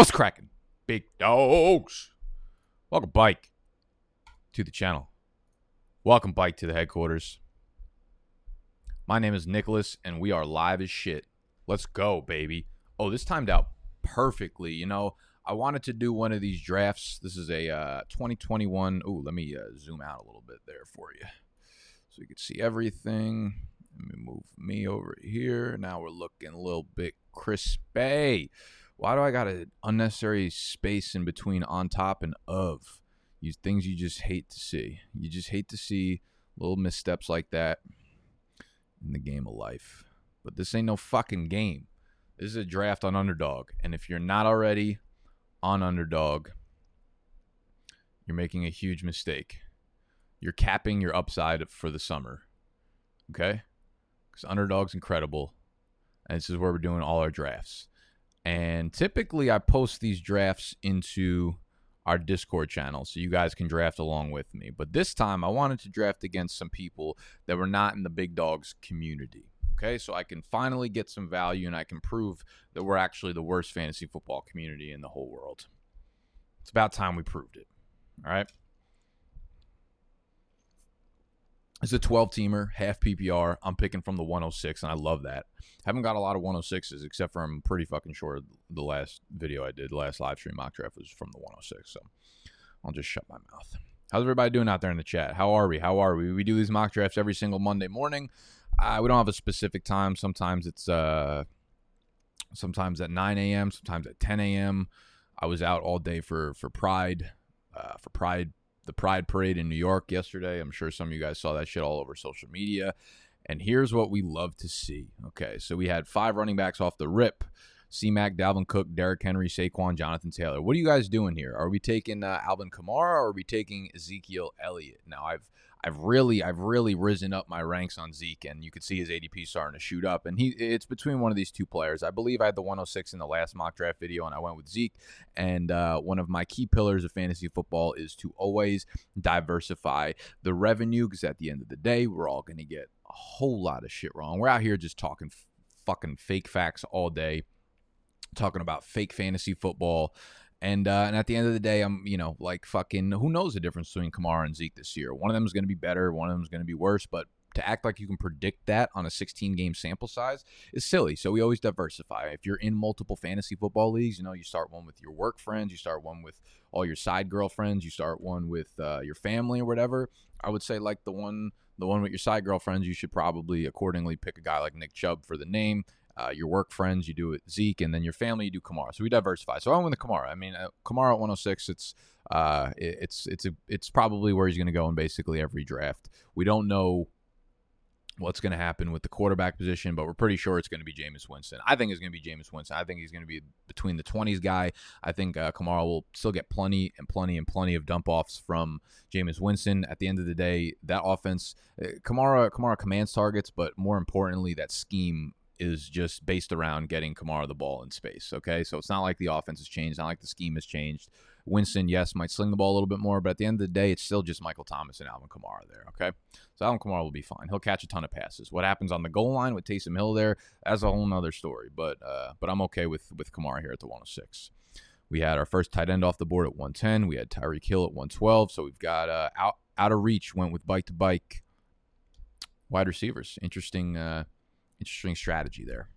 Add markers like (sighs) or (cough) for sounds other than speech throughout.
What's cracking? Big dogs. Welcome, Bike, to the channel. Welcome, Bike, to the headquarters. My name is Nicholas, and we are live as shit. Let's go, baby. Oh, this timed out perfectly. You know, I wanted to do one of these drafts. This is a uh, 2021. Oh, let me uh, zoom out a little bit there for you so you can see everything. Let me move me over here. Now we're looking a little bit crispy. Why do I got an unnecessary space in between on top and of? These things you just hate to see. You just hate to see little missteps like that in the game of life. But this ain't no fucking game. This is a draft on underdog. And if you're not already on underdog, you're making a huge mistake. You're capping your upside for the summer. Okay? Because underdog's incredible. And this is where we're doing all our drafts. And typically, I post these drafts into our Discord channel so you guys can draft along with me. But this time, I wanted to draft against some people that were not in the Big Dogs community. Okay, so I can finally get some value and I can prove that we're actually the worst fantasy football community in the whole world. It's about time we proved it. All right. It's a 12 teamer, half PPR. I'm picking from the 106, and I love that. Haven't got a lot of 106s, except for I'm pretty fucking sure the last video I did, the last live stream mock draft was from the 106. So I'll just shut my mouth. How's everybody doing out there in the chat? How are we? How are we? We do these mock drafts every single Monday morning. Uh, we don't have a specific time. Sometimes it's uh, sometimes at 9 a.m. Sometimes at 10 a.m. I was out all day for for Pride, uh, for Pride the Pride Parade in New York yesterday. I'm sure some of you guys saw that shit all over social media. And here's what we love to see. Okay, so we had five running backs off the rip. C Mac, Dalvin Cook, Derrick Henry, Saquon, Jonathan Taylor. What are you guys doing here? Are we taking uh, Alvin Kamara or are we taking Ezekiel Elliott? Now I've I've really I've really risen up my ranks on Zeke, and you can see his ADP starting to shoot up. And he it's between one of these two players. I believe I had the 106 in the last mock draft video, and I went with Zeke. And uh, one of my key pillars of fantasy football is to always diversify the revenue, because at the end of the day, we're all going to get a whole lot of shit wrong. We're out here just talking f- fucking fake facts all day, talking about fake fantasy football. And uh, and at the end of the day, I'm you know like fucking who knows the difference between Kamara and Zeke this year? One of them is going to be better, one of them is going to be worse. But to act like you can predict that on a 16 game sample size is silly. So we always diversify. If you're in multiple fantasy football leagues, you know you start one with your work friends, you start one with all your side girlfriends, you start one with uh, your family or whatever. I would say like the one the one with your side girlfriends, you should probably accordingly pick a guy like Nick Chubb for the name uh, your work friends, you do it Zeke, and then your family, you do Kamara. So we diversify. So I went with Kamara. I mean, uh, Kamara at 106, it's uh, it, it's it's a, it's probably where he's going to go in basically every draft. We don't know what's going to happen with the quarterback position, but we're pretty sure it's going to be Jameis Winston. I think it's going to be Jameis Winston. I think he's going to be between the 20s guy. I think uh, Kamara will still get plenty and plenty and plenty of dump offs from Jameis Winston. At the end of the day, that offense, uh, Kamara Kamara commands targets, but more importantly, that scheme is just based around getting Kamara the ball in space. Okay, so it's not like the offense has changed, not like the scheme has changed. Winston, yes, might sling the ball a little bit more, but at the end of the day, it's still just Michael Thomas and Alvin Kamara there. Okay, so Alvin Kamara will be fine. He'll catch a ton of passes. What happens on the goal line with Taysom Hill there? That's a whole other story. But uh, but I'm okay with with Kamara here at the 106. We had our first tight end off the board at 110. We had Tyreek Hill at 112. So we've got uh, out out of reach. Went with bike to bike wide receivers. Interesting. Uh, interesting strategy there.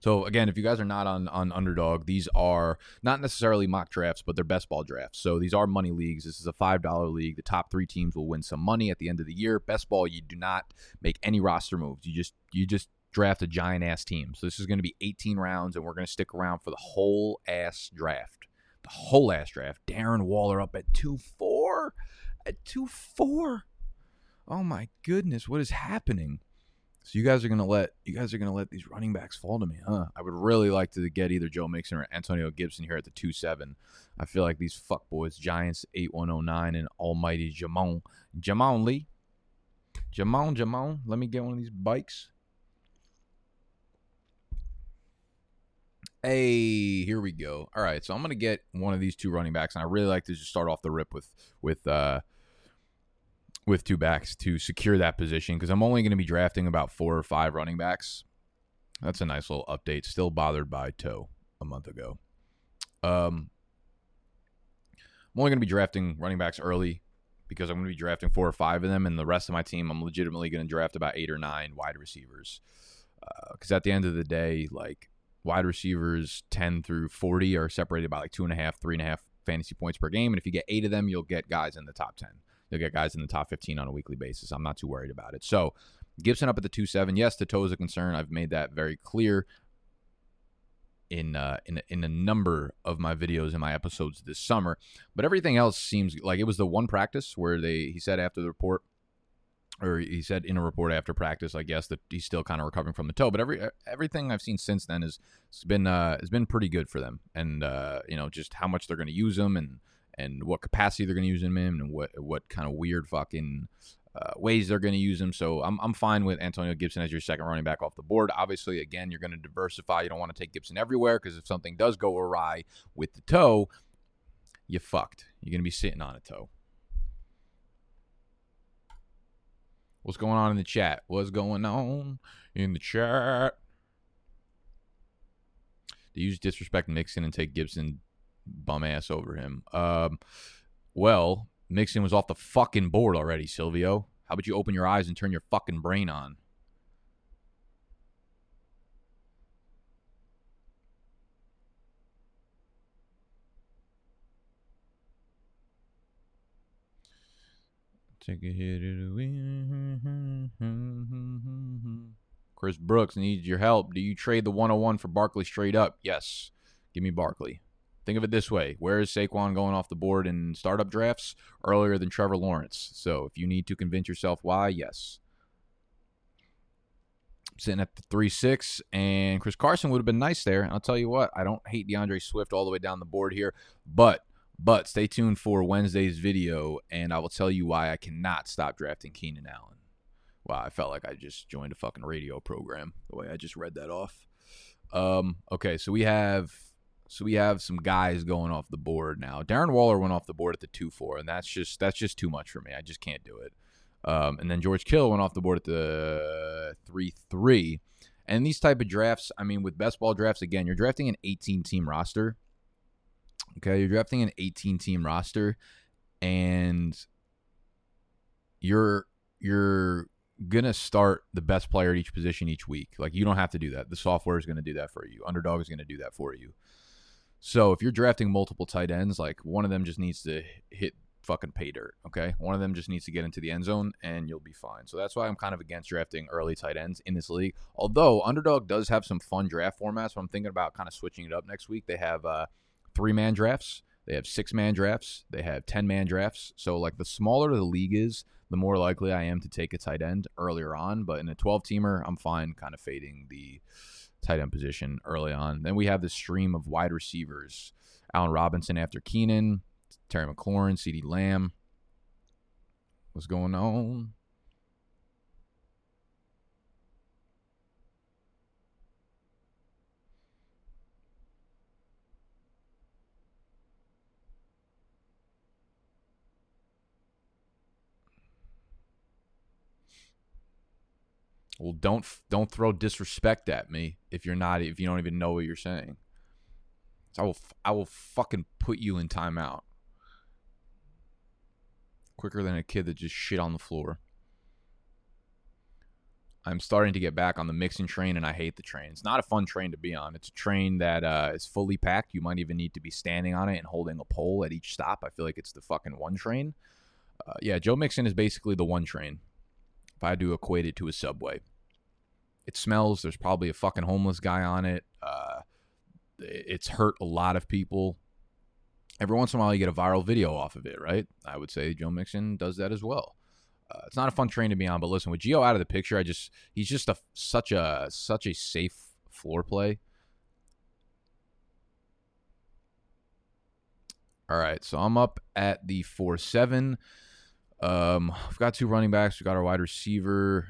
So again, if you guys are not on on underdog, these are not necessarily mock drafts, but they're best ball drafts. So these are money leagues. This is a five dollar league. The top three teams will win some money at the end of the year. Best ball, you do not make any roster moves. You just you just draft a giant ass team. So this is going to be 18 rounds, and we're going to stick around for the whole ass draft. The whole ass draft. Darren Waller up at two four, at two four. Oh my goodness, what is happening? So you guys are gonna let you guys are gonna let these running backs fall to me, huh? I would really like to get either Joe Mixon or Antonio Gibson here at the two seven. I feel like these fuck boys, Giants eight one oh nine and Almighty Jamon Jamon Lee, Jamon Jamon. Let me get one of these bikes. Hey, here we go. All right, so I'm gonna get one of these two running backs, and I really like to just start off the rip with with uh with two backs to secure that position because I'm only going to be drafting about four or five running backs. That's a nice little update. Still bothered by toe a month ago. Um, I'm only going to be drafting running backs early because I'm going to be drafting four or five of them, and the rest of my team, I'm legitimately going to draft about eight or nine wide receivers. Because uh, at the end of the day, like wide receivers 10 through 40 are separated by like two and a half, three and a half fantasy points per game. And if you get eight of them, you'll get guys in the top 10. You'll get guys in the top 15 on a weekly basis. I'm not too worried about it. So Gibson up at the 2 7. Yes, the toe is a concern. I've made that very clear in uh, in in a number of my videos and my episodes this summer. But everything else seems like it was the one practice where they he said after the report, or he said in a report after practice, I guess that he's still kind of recovering from the toe. But every everything I've seen since then has been uh, has been pretty good for them, and uh, you know just how much they're going to use him and and what capacity they're going to use him in, and what what kind of weird fucking uh, ways they're going to use him. So I'm, I'm fine with Antonio Gibson as your second running back off the board. Obviously, again, you're going to diversify. You don't want to take Gibson everywhere because if something does go awry with the toe, you fucked. You're going to be sitting on a toe. What's going on in the chat? What's going on in the chat? Do you disrespect Mixon and take Gibson bum ass over him? Um, well, Mixon was off the fucking board already, Silvio. How about you open your eyes and turn your fucking brain on? Take a hit of the wind. Chris Brooks needs your help. Do you trade the 101 for Barkley straight up? Yes. Give me Barkley. Think of it this way: Where is Saquon going off the board in startup drafts earlier than Trevor Lawrence? So if you need to convince yourself why, yes. Sitting at the three six, and Chris Carson would have been nice there. I'll tell you what, I don't hate D'Andre Swift all the way down the board here, but but stay tuned for Wednesday's video, and I will tell you why I cannot stop drafting Keenan Allen. Wow, I felt like I just joined a fucking radio program the way I just read that off. Um, okay, so we have so we have some guys going off the board now. Darren Waller went off the board at the two four, and that's just that's just too much for me. I just can't do it. Um, and then George Kittle went off the board at the three three. And these type of drafts, I mean, with best ball drafts, again, you're drafting an 18 team roster. Okay, you're drafting an 18 team roster, and you're you're gonna start the best player at each position each week. Like you don't have to do that. The software is gonna do that for you. Underdog is gonna do that for you. So if you're drafting multiple tight ends, like one of them just needs to hit fucking pay dirt. Okay, one of them just needs to get into the end zone, and you'll be fine. So that's why I'm kind of against drafting early tight ends in this league. Although Underdog does have some fun draft formats, so I'm thinking about kind of switching it up next week. They have uh, three man drafts. They have six man drafts. They have 10 man drafts. So, like, the smaller the league is, the more likely I am to take a tight end earlier on. But in a 12 teamer, I'm fine kind of fading the tight end position early on. Then we have the stream of wide receivers Allen Robinson after Keenan, Terry McLaurin, CeeDee Lamb. What's going on? Well, don't don't throw disrespect at me if you're not if you don't even know what you're saying. So I will I will fucking put you in timeout quicker than a kid that just shit on the floor. I'm starting to get back on the Mixon train, and I hate the train. It's not a fun train to be on. It's a train that uh, is fully packed. You might even need to be standing on it and holding a pole at each stop. I feel like it's the fucking one train. Uh, yeah, Joe Mixon is basically the one train if I to equate it to a subway. It smells. There's probably a fucking homeless guy on it. Uh, it's hurt a lot of people. Every once in a while, you get a viral video off of it, right? I would say Joe Mixon does that as well. Uh, it's not a fun train to be on, but listen, with Gio out of the picture, I just he's just a such a such a safe floor play. All right, so I'm up at the four seven. Um, we've got two running backs. We've got our wide receiver.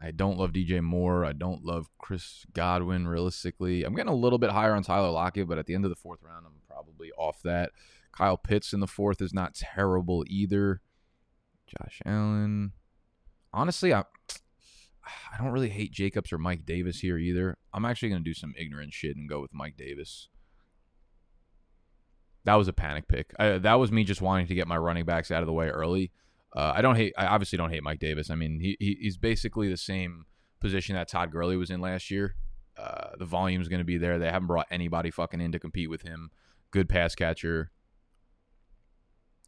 I don't love DJ Moore. I don't love Chris Godwin. Realistically, I'm getting a little bit higher on Tyler Lockett, but at the end of the fourth round, I'm probably off that. Kyle Pitts in the fourth is not terrible either. Josh Allen. Honestly, I I don't really hate Jacobs or Mike Davis here either. I'm actually going to do some ignorant shit and go with Mike Davis. That was a panic pick. I, that was me just wanting to get my running backs out of the way early. Uh, I don't hate. I obviously don't hate Mike Davis. I mean, he, he he's basically the same position that Todd Gurley was in last year. Uh, the volume is going to be there. They haven't brought anybody fucking in to compete with him. Good pass catcher.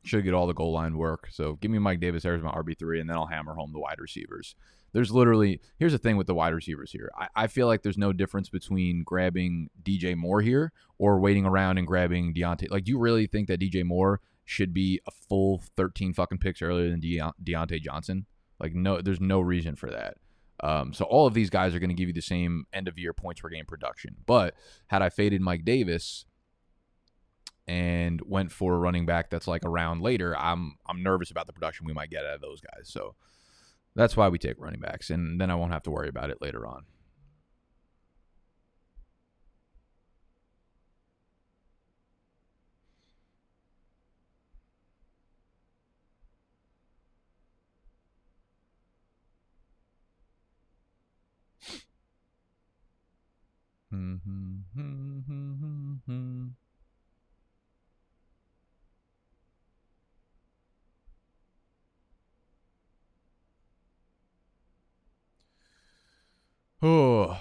Should get all the goal line work. So give me Mike Davis as my RB three, and then I'll hammer home the wide receivers. There's literally here's the thing with the wide receivers here. I, I feel like there's no difference between grabbing DJ Moore here or waiting around and grabbing Diontae. Like, do you really think that DJ Moore should be a full 13 fucking picks earlier than De- Diontae Johnson? Like, no, there's no reason for that. Um, so all of these guys are going to give you the same end of year points per game production. But had I faded Mike Davis and went for a running back that's like a round later, I'm I'm nervous about the production we might get out of those guys. So that's why we take running backs, and then I won't have to worry about it later on. Oh. (sighs)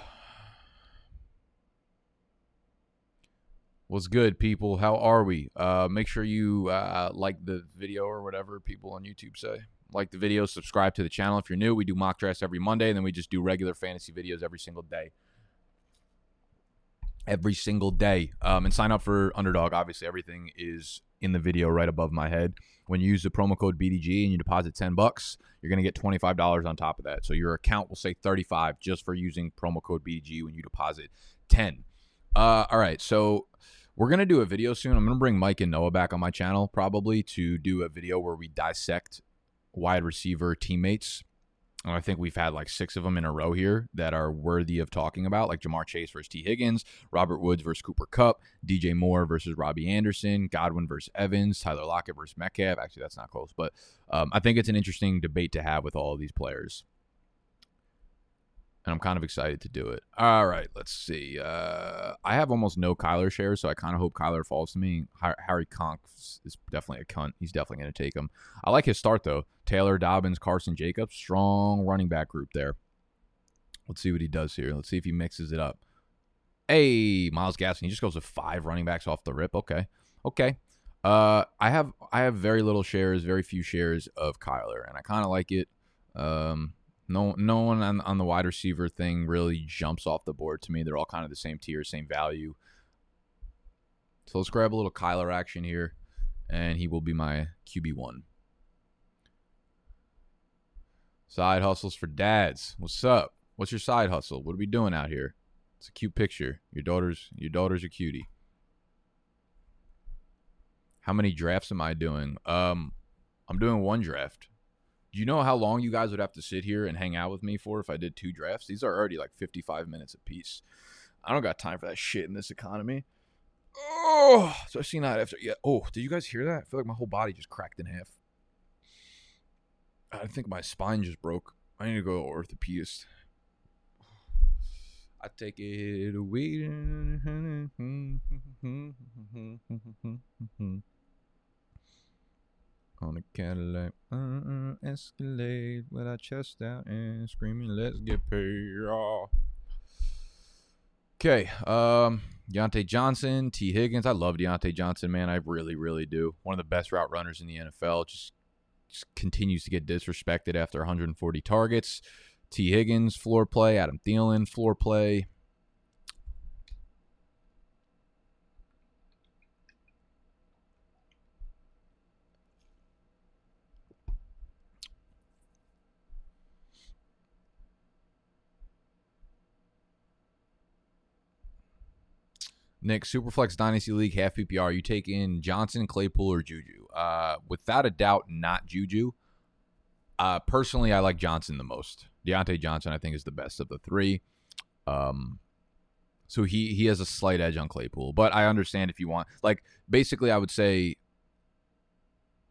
What's good, people? How are we? Uh, make sure you uh, like the video or whatever people on YouTube say. Like the video, subscribe to the channel if you're new. We do mock drafts every Monday, and then we just do regular fantasy videos every single day every single day. Um, and sign up for Underdog. Obviously, everything is in the video right above my head. When you use the promo code BDG and you deposit 10 bucks, you're going to get $25 on top of that. So your account will say 35 just for using promo code BDG when you deposit 10. Uh, all right. So we're going to do a video soon. I'm going to bring Mike and Noah back on my channel probably to do a video where we dissect wide receiver teammates I think we've had like six of them in a row here that are worthy of talking about, like Ja'Marr Chase versus Tee Higgins, Robert Woods versus Cooper Kupp, DJ Moore versus Robbie Anderson, Godwin versus Evans, Tyler Lockett versus Metcalf. Actually, that's not close, but um, I think it's an interesting debate to have with all of these players and I'm kind of excited to do it. All right, let's see. Uh, I have almost no Kyler shares, so I kind of hope Kyler falls to me. Harry Conk is definitely a cunt. He's definitely going to take him. I like his start though. Taylor Dobbins, Carson Jacobs, strong running back group there. Let's see what he does here. Let's see if he mixes it up. Hey, Myles Gaskin, he just goes with five running backs off the rip. Okay, okay. Uh, I have I have very little shares, very few shares of Kyler, and I kind of like it. Um, no, no one on, on the wide receiver thing really jumps off the board to me. They're all kind of the same tier, same value. So let's grab a little Kyler action here, and he will be my QB one. Side hustles for dads. What's up? What's your side hustle? What are we doing out here? It's a cute picture. Your daughter's your daughter's a cutie. How many drafts am I doing? Um, I'm doing one draft. Do you know how long you guys would have to sit here and hang out with me for if I did two drafts? These are already like 55 minutes a piece. I don't got time for that shit in this economy. Oh, seen that after. Yeah. Oh, did you guys hear that? I feel like my whole body just cracked in half. I think my spine just broke. I need to go to orthopedist. I take it away (laughs) on a Cadillac. Uh-uh, Escalade with our chest out and screaming, let's get paid. Okay, um, Diontae Johnson, Tee Higgins. I love Diontae Johnson, man. I really, really do. One of the best route runners in the NFL. Just, just continues to get disrespected after 140 targets. Tee Higgins, floor play. Adam Thielen, floor play. Nick, Superflex Dynasty League, half PPR. You take in Johnson, Claypool, or Juju? Uh, without a doubt, not Juju. Uh, personally, I like Johnson the most. Diontae Johnson, I think, is the best of the three. Um, so he he has a slight edge on Claypool, but I understand if you want. Like, basically, I would say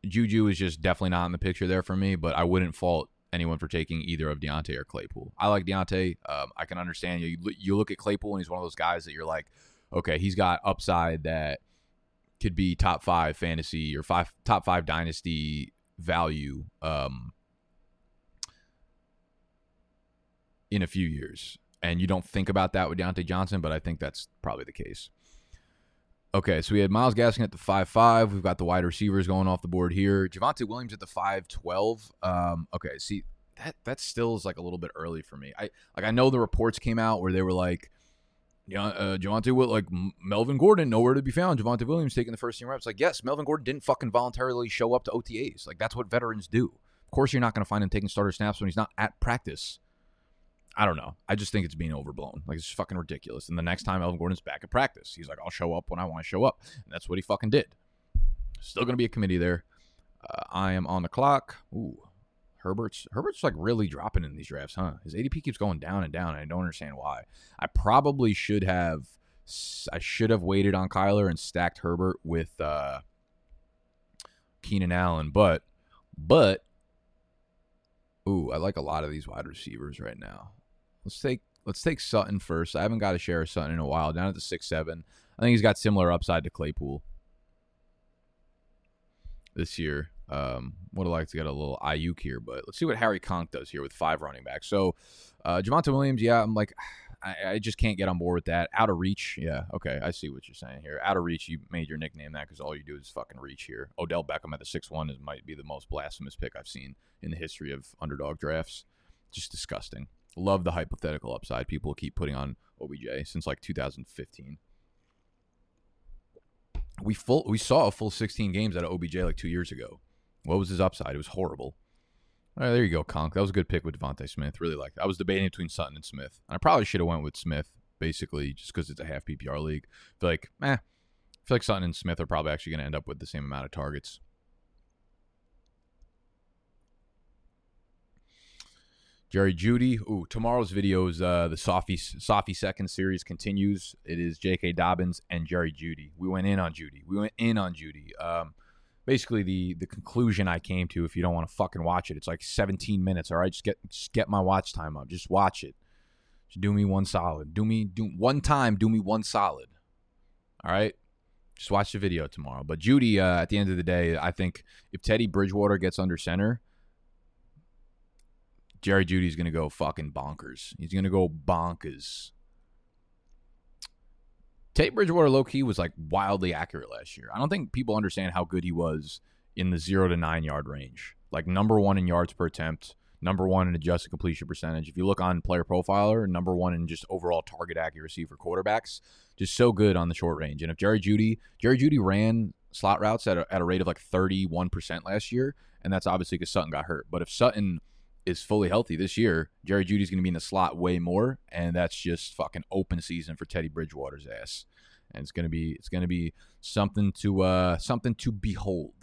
Juju is just definitely not in the picture there for me. But I wouldn't fault anyone for taking either of Diontae or Claypool. I like Diontae. Um, I can understand you. You look at Claypool, and he's one of those guys that you're like okay, he's got upside that could be top five fantasy or five top five dynasty value um, in a few years. And you don't think about that with Diontae Johnson, but I think that's probably the case. Okay, so we had Myles Gaskin at the five five. We've got the wide receivers going off the board here. Javonte Williams at the five twelve. Um, okay, see that that still is like a little bit early for me. I like I know the reports came out where they were like, yeah, uh, Javonte Will like Melvin Gordon nowhere to be found. Javonte Williams taking the first team reps. Like yes, Melvin Gordon didn't fucking voluntarily show up to OTAs. Like that's what veterans do. Of course, you're not going to find him taking starter snaps when he's not at practice. I don't know. I just think it's being overblown. Like it's fucking ridiculous. And the next time Melvin Gordon's back at practice, he's like, "I'll show up when I want to show up," and that's what he fucking did. Still going to be a committee there. Uh, I am on the clock. Ooh, Herbert's Herbert's like really dropping in these drafts, huh? His ADP keeps going down and down, and I don't understand why. I probably should have I should have waited on Kyler and stacked Herbert with uh, Keenan Allen, but but ooh, I like a lot of these wide receivers right now. Let's take let's take Sutton first. I haven't got a share of Sutton in a while. Down at the six seven. I think he's got similar upside to Claypool this year. Um, would have liked to get a little Aiyuk here, but let's see what Harry Conk does here with five running backs. So, uh, Javonte Williams, yeah, I'm like, (sighs) I, I, just can't get on board with that. Out of reach, yeah, okay, I see what you're saying here. Out of reach, you made your nickname that because all you do is fucking reach here. Odell Beckham at the six one is might be the most blasphemous pick I've seen in the history of underdog drafts. Just disgusting. Love the hypothetical upside people keep putting on OBJ since like 2015. We full we saw a full 16 games out of OBJ like two years ago. What was his upside? It was horrible. All right, there you go, Conk. That was a good pick with DeVonta Smith. Really like. I was debating between Sutton and Smith. And I probably should have went with Smith, basically, just because it's a half PPR league. I feel like, eh, I feel like Sutton and Smith are probably actually going to end up with the same amount of targets. Jerry Jeudy. Ooh, tomorrow's video is uh, the Sophie Sophie second series continues. It is J.K. Dobbins and Jerry Jeudy. We went in on Jeudy. We went in on Jeudy. Um, basically, the the conclusion I came to, if you don't want to fucking watch it, it's like 17 minutes. All right, just get just get my watch time up. Just watch it. Just do me one solid. Do me do one time. Do me one solid. All right. Just watch the video tomorrow. But Jeudy, uh, at the end of the day, I think if Teddy Bridgewater gets under center Jerry Jeudy's going to go fucking bonkers. He's going to go bonkers. Tate Bridgewater low key was like wildly accurate last year. I don't think people understand how good he was in the zero to nine yard range. Like number one in yards per attempt, number one in adjusted completion percentage. If you look on player profiler, number one in just overall target accuracy for quarterbacks. Just so good on the short range. And if Jerry Jeudy, Jerry Jeudy ran slot routes at a, at a rate of like 31% last year, and that's obviously because Sutton got hurt. But if Sutton is fully healthy this year, Jerry Jeudy's going to be in the slot way more, and that's just fucking open season for Teddy Bridgewater's ass. And it's gonna be it's gonna be something to uh something to behold.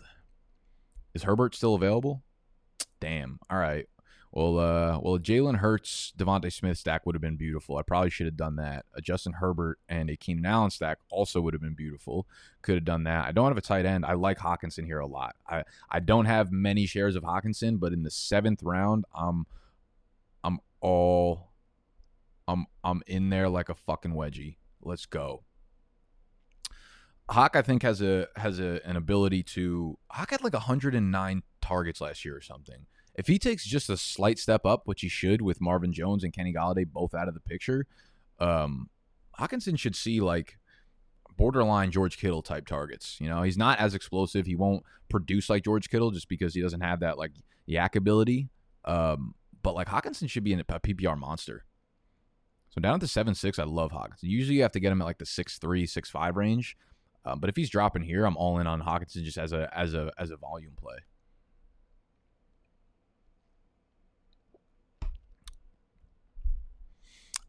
Is Herbert still available? Damn. All right. Well, uh, well, Jalen Hurts, DeVonta Smith stack would have been beautiful. I probably should have done that. A Justin Herbert and a Keenan Allen stack also would have been beautiful. Could have done that. I don't have a tight end. I like Hockenson here a lot. I I don't have many shares of Hockenson, but in the seventh round, I'm I'm all I'm I'm in there like a fucking wedgie. Let's go. Hawk, I think, has a has a, an ability to. Hawk had like 109 targets last year or something. If he takes just a slight step up, which he should with Marvin Jones and Kenny Golladay both out of the picture, um, Hockenson should see like borderline George Kittle type targets. You know, he's not as explosive. He won't produce like George Kittle just because he doesn't have that like YAC ability. Um, but like Hockenson should be in a PPR monster. So down at the seven six, I love Hockenson. Usually you have to get him at like the six three, six five range. Um, but if he's dropping here, I'm all in on Hockenson just as a as a as a volume play.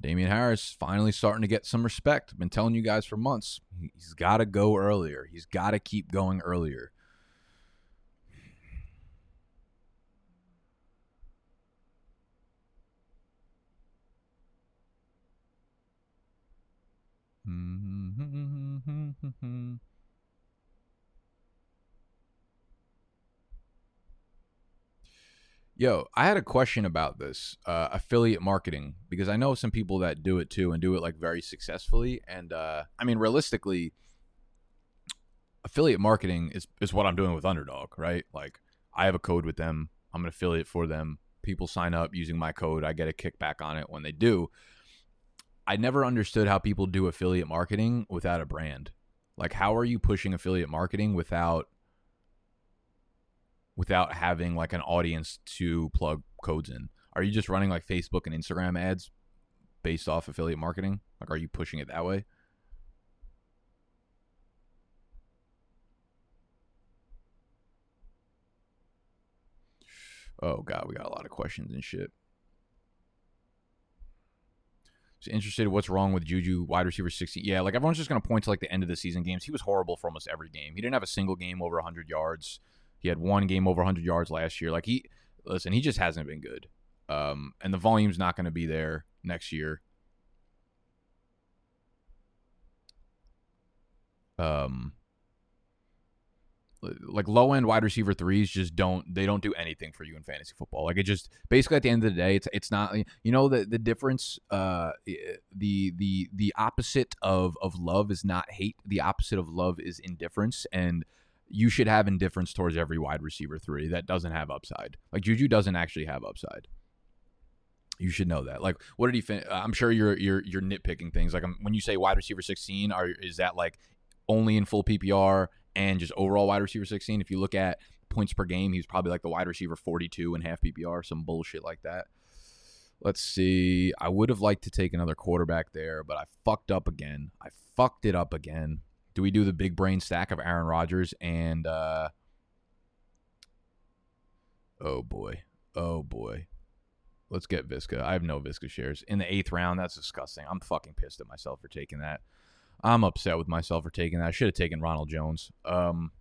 Damien Harris finally starting to get some respect. I've been telling you guys for months. He's got to go earlier. He's got to keep going earlier. Mm-hmm. Yo, I had a question about this uh, affiliate marketing because I know some people that do it too and do it like very successfully. And uh, I mean, realistically, affiliate marketing is is what I'm doing with Underdog, right? Like I have a code with them. I'm an affiliate for them. People sign up using my code. I get a kickback on it when they do. I never understood how people do affiliate marketing without a brand. Like how are you pushing affiliate marketing without without having like an audience to plug codes in? Are you just running like Facebook and Instagram ads based off affiliate marketing? Like are you pushing it that way? Oh god, we got a lot of questions and shit. So interested what's wrong with Juju wide receiver 16. Yeah, like everyone's just going to point to like the end of the season games. He was horrible for almost every game. He didn't have a single game over 100 yards. He had one game over 100 yards last year. Like he listen, he just hasn't been good. Um and the volume's not going to be there next year. Um like low end wide receiver threes just don't they don't do anything for you in fantasy football. Like it just basically at the end of the day, it's it's not you know the the difference. Uh, the the the opposite of of love is not hate. The opposite of love is indifference, and you should have indifference towards every wide receiver three that doesn't have upside. Like Juju doesn't actually have upside. You should know that. Like, what did he? Fin- I'm sure you're you're you're nitpicking things. Like, um, when you say wide receiver 16, are is that like only in full PPR and just overall wide receiver 16. If you look at points per game, he's probably like the wide receiver 42 and half PPR, some bullshit like that. Let's see. I would have liked to take another quarterback there, but I fucked up again. I fucked it up again. Do we do the big brain stack of Aaron Rodgers and uh Oh boy. Oh boy. Let's get Viska. I have no Viska shares. In the eighth round, that's disgusting. I'm fucking pissed at myself for taking that. I'm upset with myself for taking that. I should have taken Ronald Jones. Um,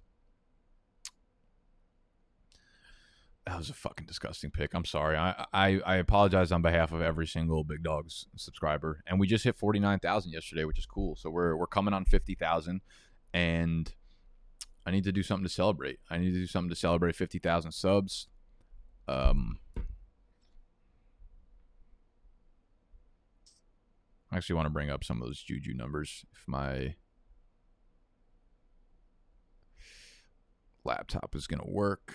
that was a fucking disgusting pick. I'm sorry. I, I, I apologize on behalf of every single Big Dogs subscriber. And we just hit 49,000 yesterday, which is cool. So we're we're coming on 50,000 and I need to do something to celebrate. I need to do something to celebrate 50,000 subs. Um I actually want to bring up some of those Juju numbers if my laptop is going to work.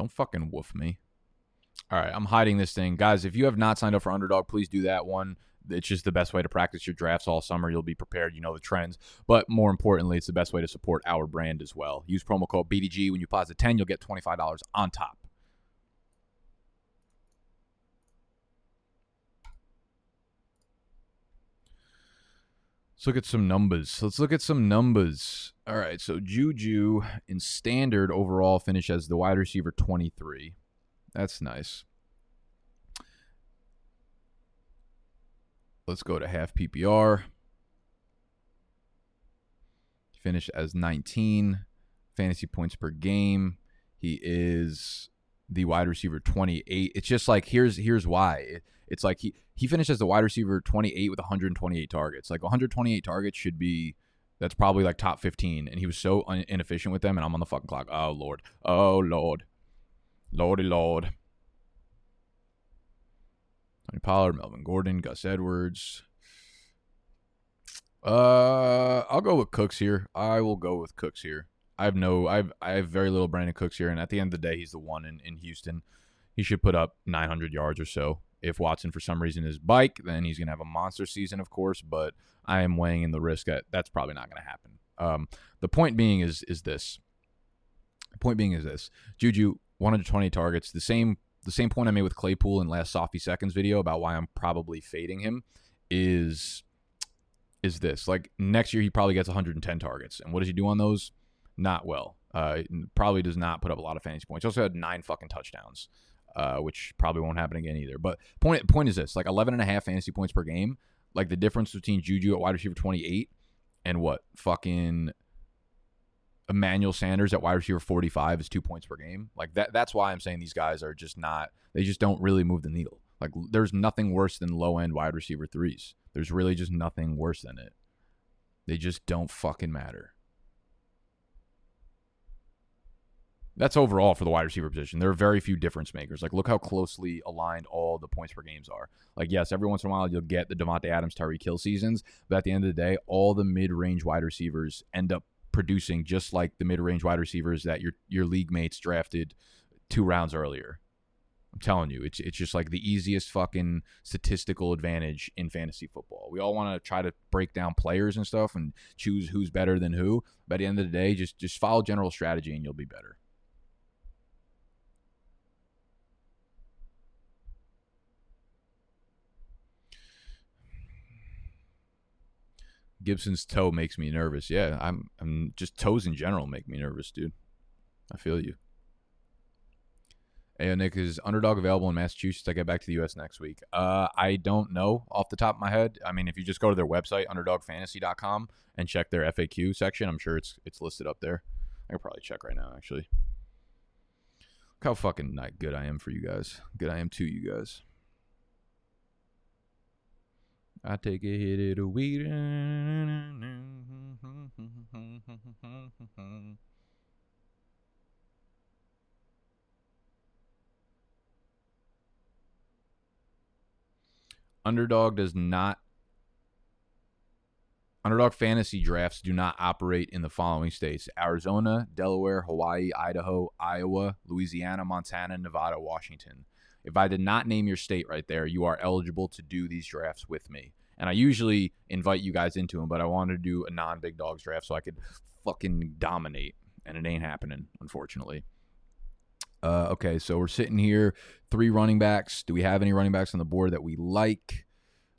Don't fucking woof me. All right, I'm hiding this thing. Guys, if you have not signed up for Underdog, please do that one. It's just the best way to practice your drafts all summer. You'll be prepared, you know the trends. But more importantly, it's the best way to support our brand as well. Use promo code BDG. When you deposit 10, you'll get $25 on top. Let's look at some numbers. Let's look at some numbers. All right, so Juju in standard overall finish as the wide receiver 23. That's nice. Let's go to half PPR. Finished as 19 fantasy points per game. He is the wide receiver 28. It's just like here's here's why. It's like he he finished as the wide receiver 28 with 128 targets. Like 128 targets should be that's probably like top 15 and he was so un- inefficient with them and I'm on the fucking clock. Oh lord. Oh lord. Lordy Lord. Tony Pollard, Melvin Gordon, Gus Edwards. Uh, I'll go with Cooks here. I will go with Cooks here. I have no, I have, I have very little Brandin Cooks here, and at the end of the day, he's the one in, in Houston. He should put up 900 yards or so. If Watson, for some reason, is bike, then he's gonna have a monster season, of course. But I am weighing in the risk that that's probably not gonna happen. Um, the point being is is this. The point being is this: Juju 120 targets. The same the same point I made with Claypool in last Softy Seconds video about why I'm probably fading him is is this. Like next year he probably gets 110 targets. And what does he do on those? Not well. Uh, probably does not put up a lot of fantasy points. Also had nine fucking touchdowns, uh, which probably won't happen again either. But point point is this: like 11 and a half fantasy points per game. Like the difference between Juju at wide receiver 28 and what fucking Emmanuel Sanders at wide receiver 45 is two points per game. Like that. That's why I'm saying these guys are just not. They just don't really move the needle. Like there's nothing worse than low end wide receiver threes. There's really just nothing worse than it. They just don't fucking matter. That's overall for the wide receiver position. There are very few difference makers. Like, look how closely aligned all the points per games are. Like, yes, every once in a while you'll get the Davante Adams, Tyreek Hill seasons, but at the end of the day, all the mid-range wide receivers end up producing just like the mid-range wide receivers that your your league mates drafted two rounds earlier. I'm telling you, it's it's just like the easiest fucking statistical advantage in fantasy football. We all want to try to break down players and stuff and choose who's better than who. But at the end of the day, just just follow general strategy and you'll be better. Gibson's toe makes me nervous. Yeah, I'm I'm just toes in general make me nervous, dude. I feel you. Hey, Nick, is underdog available in Massachusetts? I get back to the U.S. next week. Uh, I don't know off the top of my head. I mean, if you just go to their website, underdogfantasy.com, and check their FAQ section, I'm sure it's it's listed up there. I could probably check right now, actually. Look how fucking not good I am for you guys. Good I am to you guys. I take a hit of weed. Underdog does not Underdog fantasy drafts do not operate in the following states Arizona, Delaware, Hawaii, Idaho, Iowa, Louisiana, Montana, Nevada, Washington. If I did not name your state right there, you are eligible to do these drafts with me. And I usually invite you guys into them, but I wanted to do a non big dogs draft so I could fucking dominate. And it ain't happening, unfortunately. Uh, okay, so we're sitting here, three running backs. Do we have any running backs on the board that we like?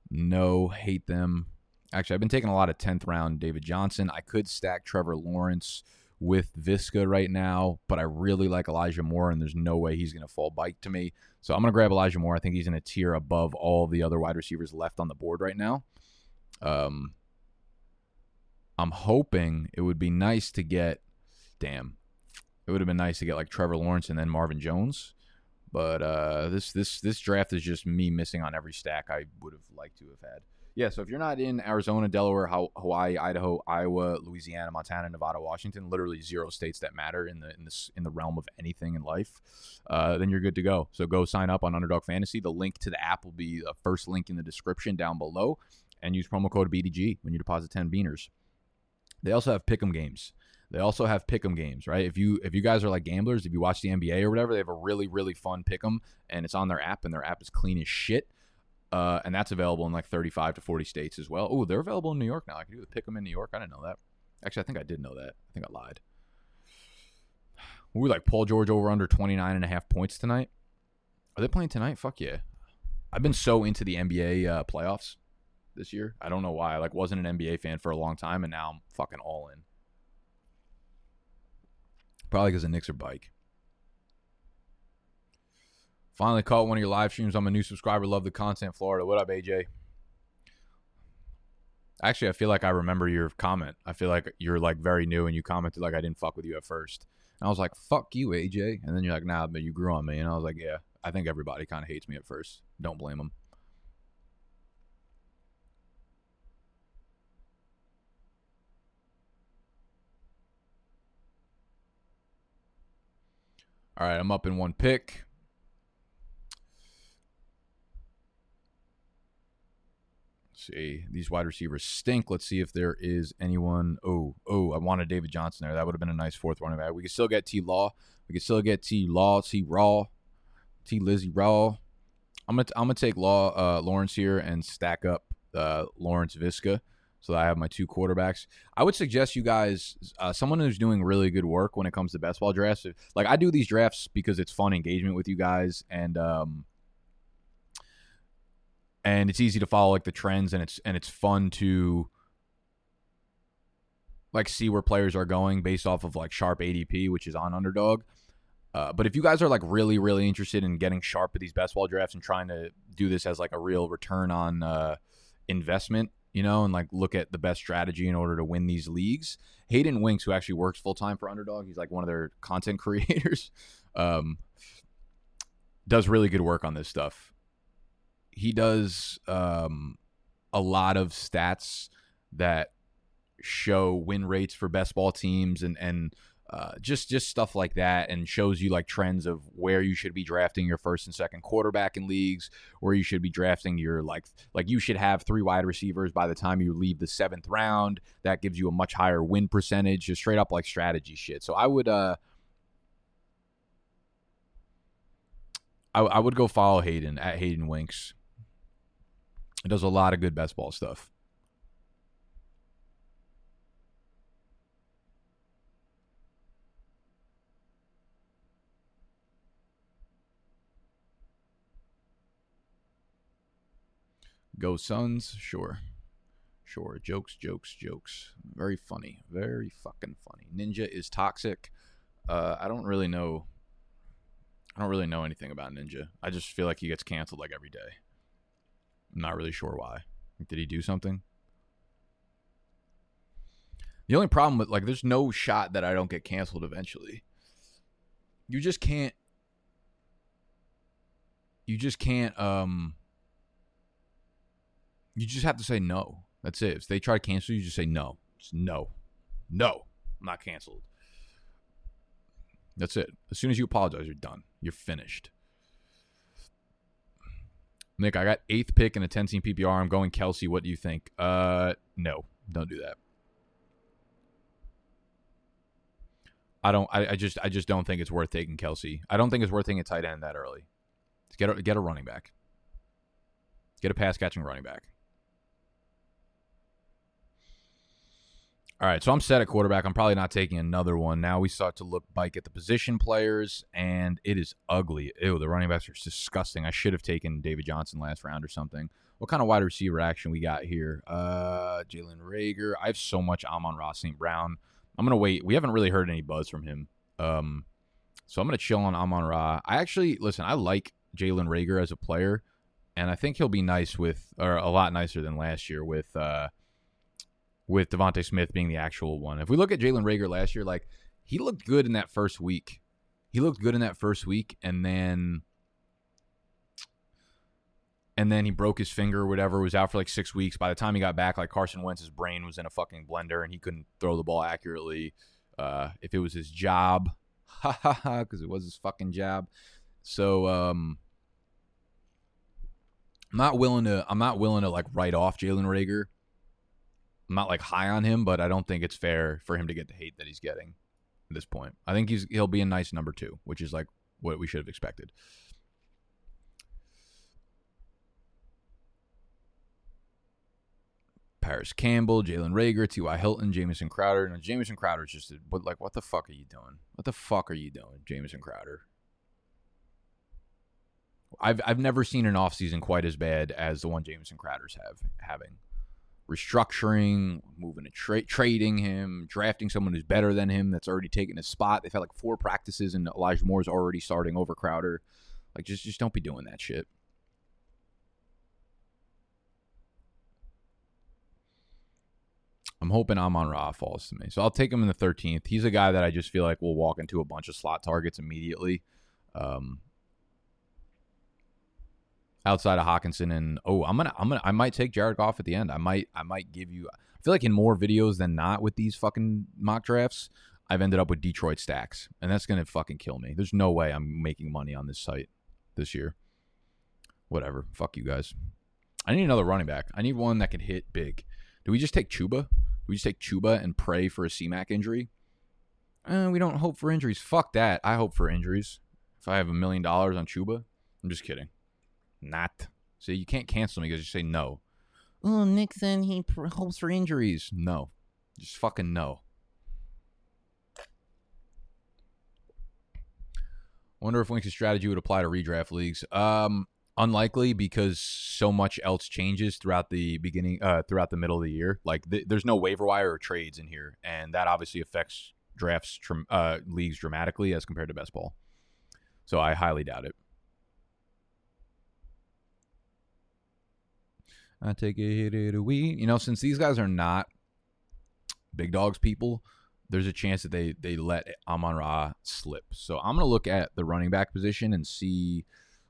No, hate them. Actually, I've been taking a lot of 10th round David Johnson. I could stack Trevor Lawrence with Viska right now, but I really like Elijah Moore, and there's no way he's going to fall bite to me. So I'm going to grab Elijah Moore. I think he's in a tier above all the other wide receivers left on the board right now. Um, I'm hoping it would be nice to get, damn, it would have been nice to get like Trevor Lawrence and then Marvin Jones. But uh, this this this draft is just me missing on every stack I would have liked to have had. Yeah, so if you're not in Arizona, Delaware, Hawaii, Idaho, Iowa, Louisiana, Montana, Nevada, Washington, literally zero states that matter in the in this in the realm of anything in life, uh, then you're good to go. So go sign up on Underdog Fantasy. The link to the app will be the first link in the description down below, and use promo code BDG when you deposit ten beaners. They also have pick'em games. They also have pick'em games, right? If you if you guys are like gamblers, if you watch the NBA or whatever, they have a really really fun pick'em, and it's on their app, and their app is clean as shit. Uh, and that's available in like 35 to 40 states as well. Oh, they're available in New York now. I can do the pick'em in New York. I didn't know that. Actually, I think I did know that. I think I lied. (sighs) We like Paul George over under 29 and a half points tonight. Are they playing tonight? Fuck yeah. I've been so into the NBA uh, playoffs this year. I don't know why. I like wasn't an NBA fan for a long time, and now I'm fucking all in. Probably because the Knicks are bike. Finally caught one of your live streams. I'm a new subscriber. Love the content, Florida. What up, AJ? Actually, I feel like I remember your comment. I feel like you're like very new and you commented like I didn't fuck with you at first. And I was like, fuck you, AJ. And then you're like, nah, but you grew on me. And I was like, yeah, I think everybody kind of hates me at first. Don't blame them. All right, I'm up in one pick. These wide receivers stink. Let's see if there is anyone. Oh, oh, I wanted David Johnson there. That would have been a nice fourth running back. We could still get T Law. We could still get T Law, T Raw, T Lizzie Raw. I'm gonna I'm gonna take Law uh, Lawrence here and stack up uh, Lawrence Viska. So I have my two quarterbacks. I would suggest you guys, uh, someone who's doing really good work when it comes to best ball drafts. Like I do these drafts because it's fun engagement with you guys, and um, and it's easy to follow like the trends and it's and it's fun to like see where players are going based off of like sharp ADP, which is on underdog. Uh, but if you guys are like really, really interested in getting sharp at these best ball drafts and trying to do this as like a real return on uh, investment, you know, and like look at the best strategy in order to win these leagues, Hayden Winks, who actually works full time for Underdog, he's like one of their content (laughs) creators, um, does really good work on this stuff. He does um, a lot of stats that show win rates for best ball teams and and uh, just just stuff like that, and shows you like trends of where you should be drafting your first and second quarterback in leagues, where you should be drafting your like like you should have three wide receivers by the time you leave the seventh round. That gives you a much higher win percentage, just straight up like strategy shit. So I would uh. I, I would go follow Hayden at Hayden Winks. Does a lot of good best ball stuff. Go Suns, sure. Sure. Jokes, jokes, jokes. Very funny. Very fucking funny. Ninja is toxic. Uh, I don't really know. I don't really know anything about Ninja. I just feel like he gets canceled like every day. I'm not really sure why. Did he do something? The only problem with like there's no shot that I don't get canceled eventually. You just can't you just can't um you just have to say no. That's it. If they try to cancel you, just say no. Just no. No. I'm not canceled. That's it. As soon as you apologize, you're done. You're finished. Nick, I got eighth pick in a 10 team PPR. I'm going Kelsey. What do you think? Uh, no, don't do that. I don't. I, I just. I just don't think it's worth taking Kelsey. I don't think it's worth taking a tight end that early. Get a, get a running back. Get a pass catching running back. All right, so I'm set at quarterback. I'm probably not taking another one. Now we start to look bike at the position players, and it is ugly. Ew, the running backs are disgusting. I should have taken David Johnson last round or something. What kind of wide receiver action we got here? Uh, Jalen Reagor. I have so much Amon-Ra St. Brown. I'm gonna wait. We haven't really heard any buzz from him. Um, so I'm gonna chill on Amon-Ra. I actually listen. I like Jalen Reagor as a player, and I think he'll be nice with, or a lot nicer than last year with. Uh, with DeVonta Smith being the actual one. If we look at Jalen Reagor last year, like he looked good in that first week. He looked good in that first week, and then and then he broke his finger or whatever, was out for like six weeks. By the time he got back, like Carson Wentz's brain was in a fucking blender and he couldn't throw the ball accurately. Uh, if it was his job, (laughs) because it was his fucking job. So um I'm not willing to I'm not willing to like write off Jalen Reagor I'm not like high on him, but I don't think it's fair for him to get the hate that he's getting at this point. I think he's he'll be a nice number two, which is like what we should have expected. Parris Campbell, Jalen Reagor, T.Y. Hilton, Jamison Crowder. And Jamison Crowder is just, but like, what the fuck are you doing? What the fuck are you doing, Jamison Crowder? I've I've never seen an offseason quite as bad as the one Jamison Crowder's have having restructuring, moving to trade, trading him, drafting someone who's better than him that's already taken his spot. They've had like four practices, and Elijah Moore's already starting over Crowder. Like, just just don't be doing that shit. I'm hoping Amon Ra falls to me. So I'll take him in the 13th. He's a guy that I just feel like will walk into a bunch of slot targets immediately. Um, outside of Hockenson and oh, I'm gonna I'm gonna I might take Jared Goff at the end. I might I might give you. I feel like in more videos than not with these fucking mock drafts, I've ended up with Detroit stacks, and that's gonna fucking kill me. There's no way I'm making money on this site this year. Whatever. Fuck you guys. I need another running back. I need one that can hit big. Do we just take Chuba? Do we just take Chuba and pray for a CMAC injury? Uh, we don't hope for injuries. Fuck that. I hope for injuries. If I have a million dollars on Chuba, I'm just kidding. Not. So you can't cancel me because you say no. Oh, Nixon, he pr- hopes for injuries. No. Just fucking no. Wonder if Winks' strategy would apply to redraft leagues. Um, unlikely because so much else changes throughout the beginning, uh, throughout the middle of the year. Like th- there's no waiver wire or trades in here, and that obviously affects drafts uh, leagues dramatically as compared to best ball. So I highly doubt it. I take a hit at a weed. You know, since these guys are not big dogs people, there's a chance that they they let Amon Ra slip. So I'm gonna look at the running back position and see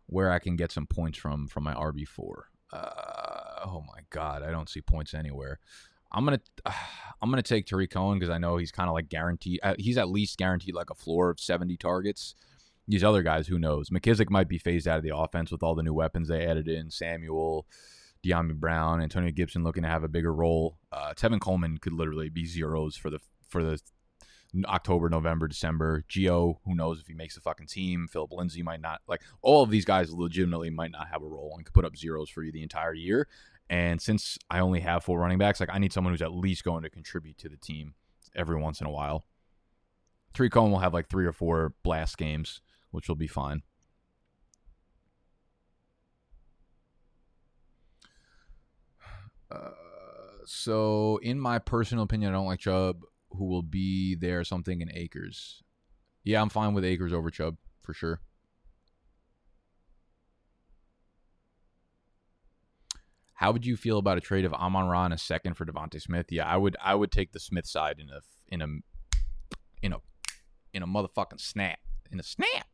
where I can get some points from from my RB four. Uh, oh my god, I don't see points anywhere. I'm gonna uh, (sighs) I'm gonna take Tarik Cohen because I know he's kind of like guaranteed. Uh, he's at least guaranteed like a floor of 70 targets. These other guys, who knows? McKissic might be phased out of the offense with all the new weapons they added in. Samuel, Dyami Brown, Antonio Gibson looking to have a bigger role. Uh, Tevin Coleman could literally be zeros for the for the October, November, December. Gio, who knows if he makes the fucking team. Philip Lindsay might not. Like all of these guys legitimately might not have a role and could put up zeros for you the entire year. And since I only have four running backs, like I need someone who's at least going to contribute to the team every once in a while. Tarik Cohen will have like three or four blast games, which will be fine. So, in my personal opinion, I don't like Chubb, who will be there something in Akers. Yeah, I'm fine with Akers over Chubb for sure. How would you feel about a trade of Amon Ra in a second for DeVonta Smith? Yeah, I would. I would take the Smith side in a in a in a in a motherfucking snap in a snap.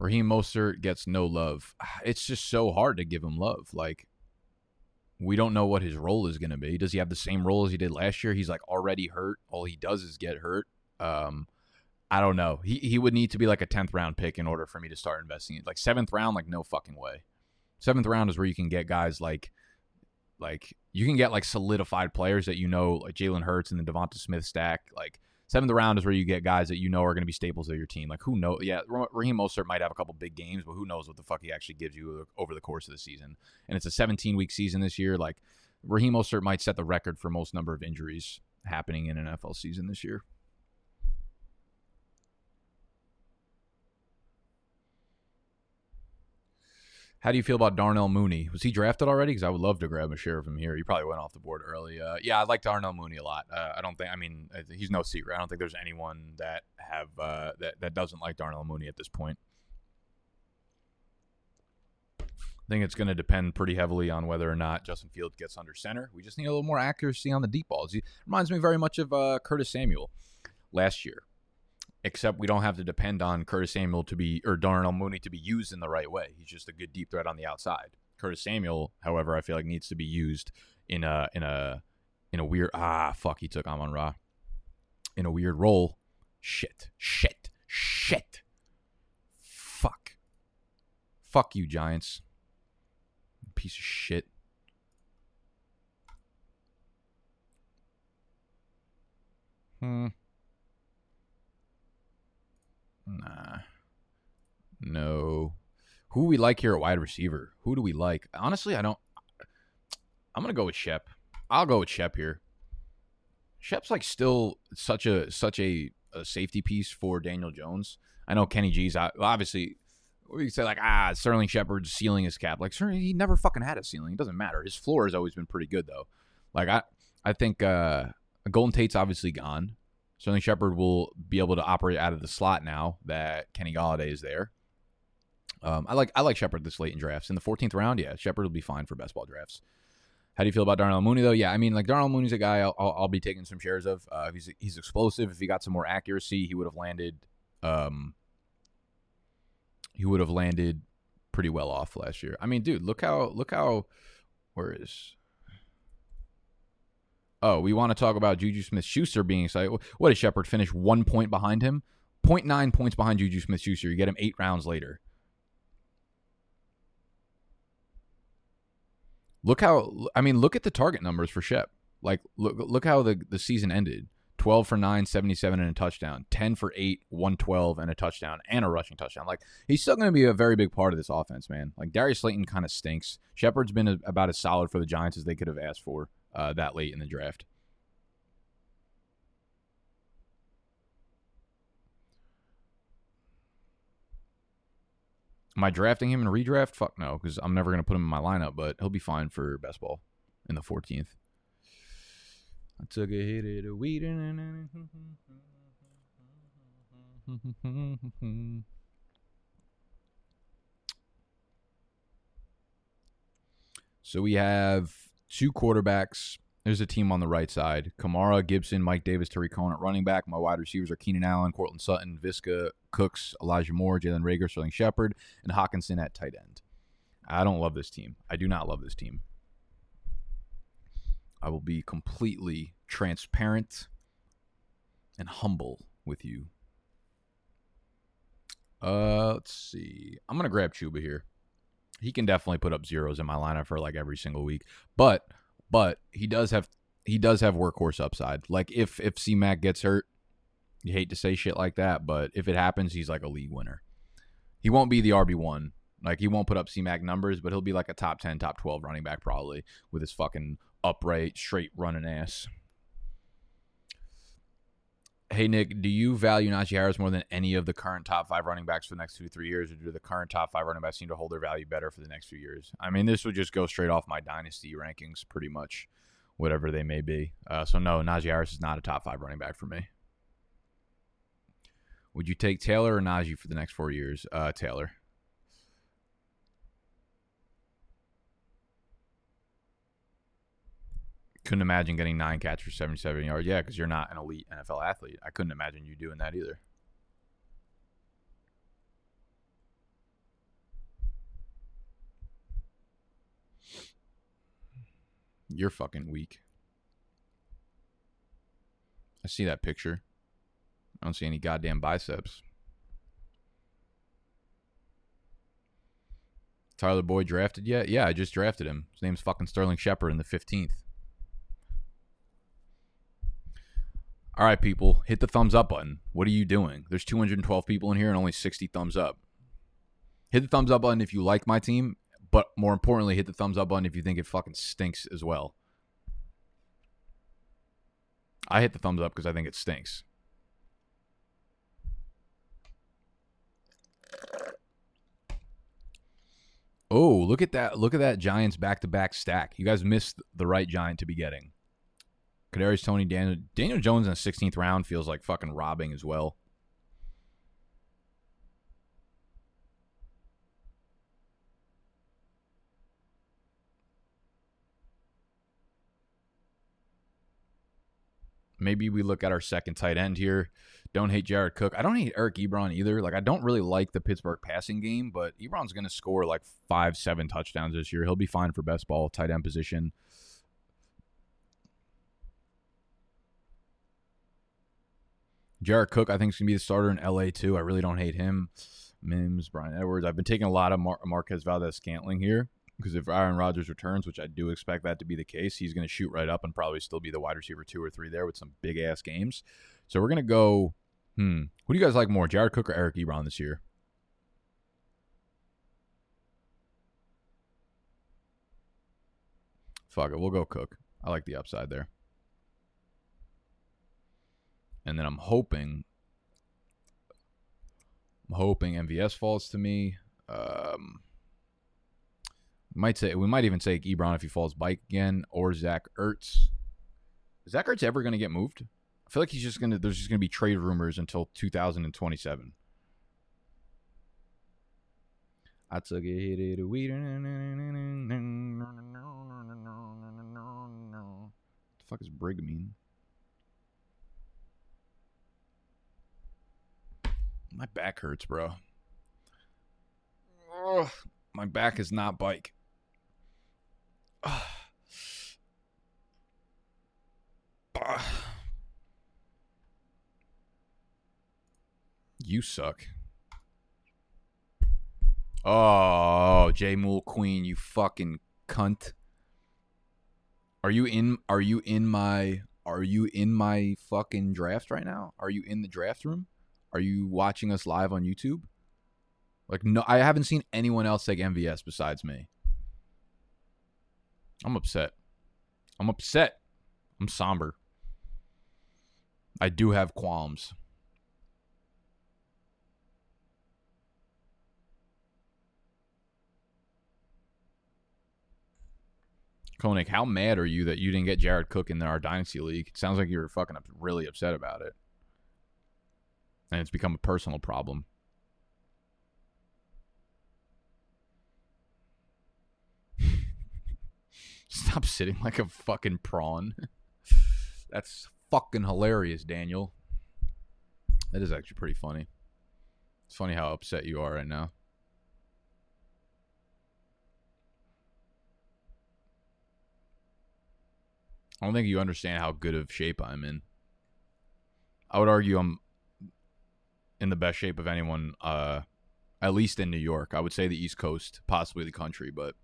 Raheem Mostert gets no love. (sighs) It's just so hard to give him love. Like, we don't know what his role is going to be. Does he have the same role as he did last year? He's like already hurt. All he does is get hurt. Um, I don't know. He he would need to be like a tenth round pick in order for me to start investing in. Like seventh round, like no fucking way. Seventh round is where you can get guys like like you can get like solidified players that you know, like Jalen Hurts and the DeVonta Smith stack. Like Seventh round is where you get guys that you know are going to be staples of your team. Like who knows? Yeah, Raheem Mostert might have a couple big games, but who knows what the fuck he actually gives you over the course of the season? And it's a 17 week season this year. Like Raheem Mostert might set the record for most number of injuries happening in an NFL season this year. How do you feel about Darnell Mooney? Was he drafted already? Because I would love to grab a share of him here. He probably went off the board early. Uh, yeah, I like Darnell Mooney a lot. Uh, I don't think. I mean, he's no secret. I don't think there's anyone that have uh, that that doesn't like Darnell Mooney at this point. I think it's going to depend pretty heavily on whether or not Justin Fields gets under center. We just need a little more accuracy on the deep balls. He reminds me very much of uh, Curtis Samuel last year except we don't have to depend on Curtis Samuel to be or Darnell Mooney to be used in the right way. He's just a good deep threat on the outside. Curtis Samuel, however, I feel like needs to be used in a in a in a weird ah fuck he took Amon Ra in a weird role. Shit, shit, shit. Fuck, fuck you, Giants. Piece of shit. Hmm. Nah. No. Who we like here at wide receiver? Who do we like? Honestly, I don't. I'm gonna go with Shep. I'll go with Shep here. Shep's like still such a such a, a safety piece for Daniel Jones. I know Kenny G's obviously. We say like ah Sterling Shepard's ceiling is capped. Like certainly he never fucking had a ceiling. It doesn't matter. His floor has always been pretty good though. Like I I think uh Golden Tate's obviously gone. Sterling Shepard will be able to operate out of the slot now that Kenny Golladay is there. Um, I like I like Shepard this late in drafts. In the 14th round, yeah, Shepard will be fine for best ball drafts. How do you feel about Darnell Mooney though? Yeah, I mean, like Darnell Mooney's a guy I'll, I'll, I'll be taking some shares of. Uh, he's he's explosive. If he got some more accuracy, he would have landed. Um, he would have landed pretty well off last year. I mean, dude, look how look how where is oh, we want to talk about Juju Smith Schuster being excited. What did Shepard finish one point behind him? 0.9 points behind Juju Smith Schuster. You get him eight rounds later. Look how I mean, look at the target numbers for Shep. Like look look how the, the season ended. 12 for 9, 77 and a touchdown, 10 for 8, 112 and a touchdown and a rushing touchdown. Like he's still going to be a very big part of this offense, man. Like Darius Slayton kind of stinks. Shepard's been a, about as solid for the Giants as they could have asked for uh, that late in the draft. Am I drafting him in redraft? Fuck no, because I'm never going to put him in my lineup, but he'll be fine for best ball in the 14th. I took a hit at a weed. (laughs) So we have two quarterbacks. There's a team on the right side. Kamara, Gibson, Mike Davis, Tarik Cohen at running back. My wide receivers are Keenan Allen, Courtland Sutton, Viska, Cooks, Elijah Moore, Jalen Reagor, Sterling Shepard, and Hockenson at tight end. I don't love this team. I do not love this team. I will be completely transparent and humble with you. Uh, let's see. I'm gonna grab Chuba here. He can definitely put up zeros in my lineup for like every single week, but but he does have he does have workhorse upside. Like if if C Mac gets hurt, you hate to say shit like that, but if it happens, he's like a league winner. He won't be the RB one. Like he won't put up C Mac numbers, but he'll be like a top ten, top twelve running back probably with his fucking upright, straight running ass. Hey Nick, do you value Najee Harris more than any of the current top five running backs for the next two three years, or do the current top five running backs seem to hold their value better for the next few years? I mean, this would just go straight off my dynasty rankings, pretty much, whatever they may be. Uh, so no, Najee Harris is not a top five running back for me. Would you take Taylor or Najee for the next four years? Uh, Taylor. Couldn't imagine getting nine catches for 77 yards. Yeah, because you're not an elite NFL athlete. I couldn't imagine you doing that either. You're fucking weak. I see that picture. I don't see any goddamn biceps. Tyler Boyd drafted yet? Yeah, I just drafted him. His name's fucking Sterling Shepard in the 15th. All right, people, hit the thumbs up button. What are you doing? There's 212 people in here and only 60 thumbs up. Hit the thumbs up button if you like my team, but more importantly, hit the thumbs up button if you think it fucking stinks as well. I hit the thumbs up because I think it stinks. Oh, look at that. Look at that Giants back to back stack. You guys missed the right Giant to be getting. Kadarius Toney, Daniel Daniel Jones in the 16th round feels like fucking robbing as well. Maybe we look at our second tight end here. Don't hate Jared Cook. I don't hate Eric Ebron either. Like I don't really like the Pittsburgh passing game, but Ebron's going to score like five, seven touchdowns this year. He'll be fine for best ball tight end position. Jared Cook, I think, is going to be the starter in LA too. I really don't hate him. Mims, Bryan Edwards. I've been taking a lot of Mar- Marquez Valdes Scantling here because if Aaron Rodgers returns, which I do expect that to be the case, he's going to shoot right up and probably still be the wide receiver two or three there with some big ass games. So we're going to go. Hmm. Who do you guys like more, Jared Cook or Eric Ebron this year? Fuck it, we'll go Cook. I like the upside there. And then I'm hoping, I'm hoping MVS falls to me. Um, might say we might even take Ebron if he falls bike again, or Zach Ertz. Is Zach Ertz ever going to get moved? I feel like he's just gonna. There's just gonna be trade rumors until 2027. I took a hit at a weed. The fuck is Brig mean? My back hurts, bro. Ugh, my back is not bike. Ugh. (sighs) You suck. Oh, J Mool Queen, you fucking cunt. Are you in are you in my are you in my fucking draft right now? Are you in the draft room? Are you watching us live on YouTube? Like no I haven't seen anyone else take MVS besides me. I'm upset. I'm upset. I'm somber. I do have qualms. Koenig, how mad are you that you didn't get Jared Cook in our Dynasty League? It sounds like you're fucking up, really upset about it. And it's become a personal problem. (laughs) Stop sitting like a fucking prawn. (laughs) That's fucking hilarious, Daniel. That is actually pretty funny. It's funny how upset you are right now. I don't think you understand how good of shape I'm in. I would argue I'm in the best shape of anyone, uh, at least in New York. I would say the East Coast, possibly the country, but.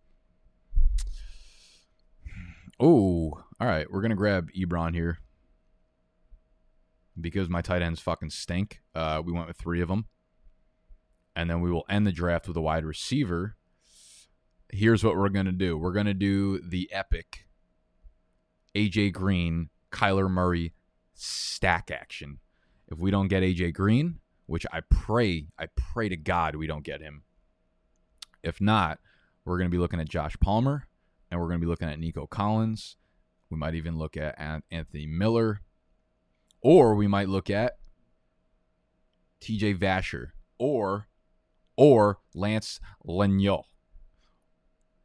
Oh, all right. We're gonna grab Ebron here because my tight ends fucking stink. Uh, we went with three of them, and then we will end the draft with a wide receiver. Here's what we're gonna do. We're gonna do the epic AJ Green, Kyler Murray stack action. If we don't get AJ Green, which I pray, I pray to God we don't get him. If not, we're going to be looking at Josh Palmer and we're going to be looking at Nico Collins. We might even look at Anthony Miller or we might look at TJ Vasher or or Lance Lanier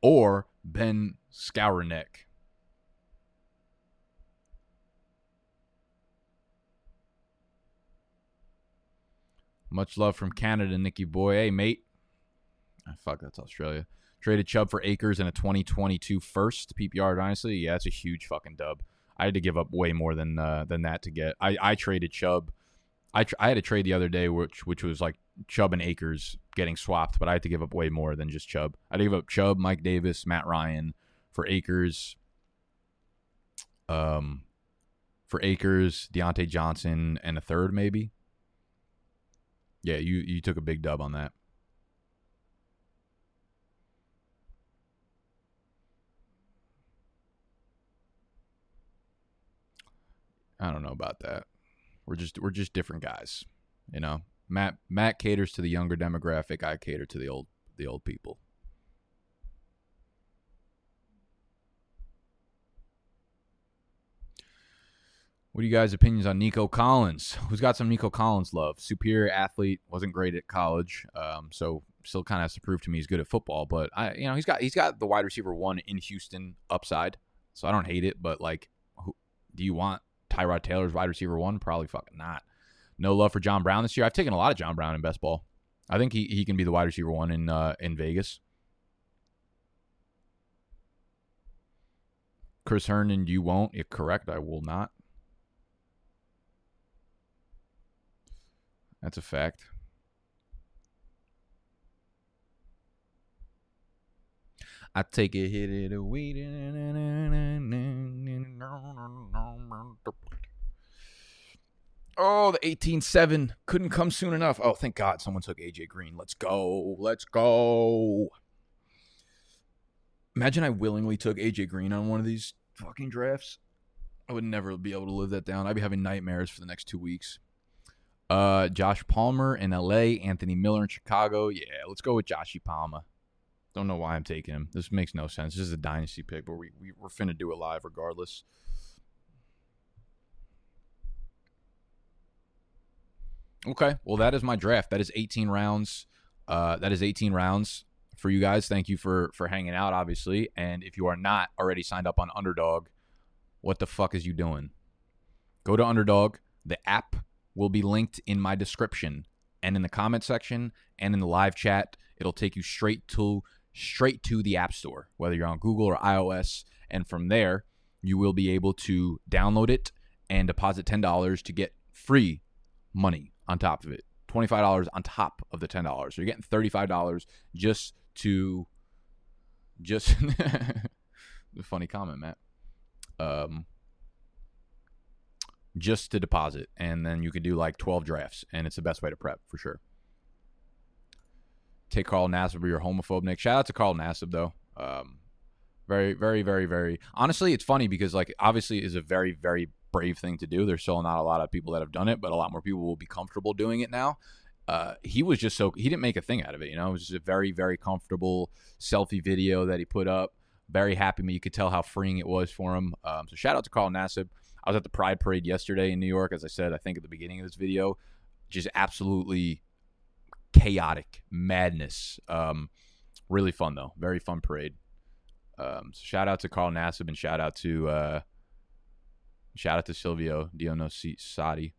or Ben Skowronek. Much love from Canada, Nicky Boy. Hey, mate. Oh, fuck, that's Australia. Traded Chubb for Akers in a 2022 first PPR dynasty. Yeah, that's a huge fucking dub. I had to give up way more than uh, than that to get. I, I traded Chubb. I, tr- I had a trade the other day which which was like Chubb and Akers getting swapped, but I had to give up way more than just Chubb. I give up Chubb, Mike Davis, Matt Ryan for Akers. Um, for Akers, Diontae Johnson, and a third maybe. Yeah, you you took a big dub on that. I don't know about that. We're just we're just different guys, you know. Matt Matt caters to the younger demographic. I cater to the old the old people. What are you guys' opinions on Nico Collins? (laughs) Who's got some Nico Collins love? Superior athlete, wasn't great at college, um, so still kind of has to prove to me he's good at football. But I, you know, he's got he's got the wide receiver one in Houston upside, so I don't hate it. But like, who, do you want Tyrod Taylor's wide receiver one? Probably fucking not. No love for John Brown this year. I've taken a lot of John Brown in best ball. I think he, he can be the wide receiver one in uh, in Vegas. Chris Herndon, you won't. If correct, I will not. That's a fact. I take a hit of weed. Oh, the 18-7 couldn't come soon enough. Oh, thank God someone took AJ Green. Let's go. Let's go. Imagine I willingly took AJ Green on one of these fucking drafts. I would never be able to live that down. I'd be having nightmares for the next two weeks. Uh, Josh Palmer in LA, Anthony Miller in Chicago. Yeah, let's go with Joshy Palmer. Don't know why I'm taking him. This makes no sense. This is a dynasty pick, but we, we we're finna do it live regardless. Okay, well that is my draft. That is 18 rounds. Uh, that is 18 rounds for you guys. Thank you for for hanging out, obviously. And if you are not already signed up on Underdog, what the fuck is you doing? Go to Underdog. The app will be linked in my description and in the comment section and in the live chat. It'll take you straight to straight to the App Store, whether you're on Google or iOS, and from there you will be able to download it and deposit ten dollars to get free money on top of it. Twenty-five dollars on top of the ten dollars. So you're getting thirty-five dollars just to just (laughs) funny comment, Matt. Um, just to deposit, and then you can do like 12 drafts, and it's the best way to prep for sure. Take Carl Nassib or you're homophobe, Nick. Shout out to Carl Nassib though. Um, very, very, very, very. Honestly, it's funny because like obviously is a very, very brave thing to do. There's still not a lot of people that have done it, but a lot more people will be comfortable doing it now. Uh, he was just so he didn't make a thing out of it. You know, it was just a very, very comfortable selfie video that he put up. Very happy. Me. You could tell how freeing it was for him. Um, so shout out to Carl Nassib. I was at the Pride Parade yesterday in New York, as I said, I think at the beginning of this video. Just absolutely chaotic madness. Um, really fun though. Very fun parade. Um, so shout out to Carl Nassib and shout out to uh, shout out to Silvio Sadi.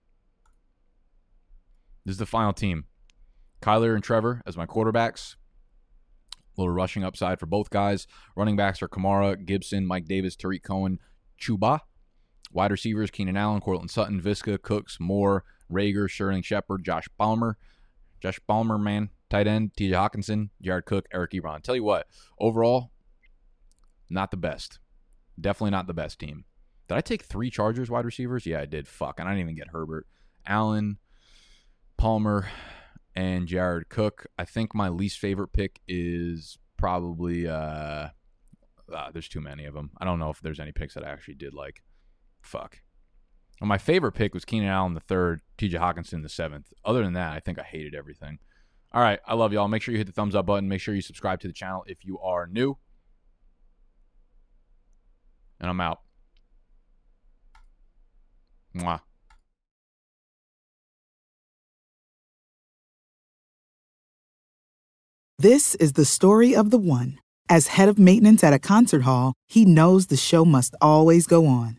This is the final team. Kyler and Trevor as my quarterbacks. A little rushing upside for both guys. Running backs are Kamara, Gibson, Mike Davis, Tarik Cohen, Chuba. Wide receivers, Keenan Allen, Courtland Sutton, Viska, Cooks, Moore, Reagor, Sterling Shepard, Josh Palmer. Josh Palmer, man. Tight end, TJ Hockenson, Jared Cook, Eric Ebron. Tell you what, overall, not the best. Definitely not the best team. Did I take three Chargers wide receivers? Yeah, I did. Fuck. And I didn't even get Herbert. Allen, Palmer, and Jared Cook. I think my least favorite pick is probably uh, uh there's too many of them. I don't know if there's any picks that I actually did like. Fuck. Well, my favorite pick was Keenan Allen the third, TJ Hockenson the seventh. Other than that, I think I hated everything. All right, I love y'all. Make sure you hit the thumbs up button. Make sure you subscribe to the channel if you are new. And I'm out. Mwah. This is the story of the one. As head of maintenance at a concert hall, he knows the show must always go on.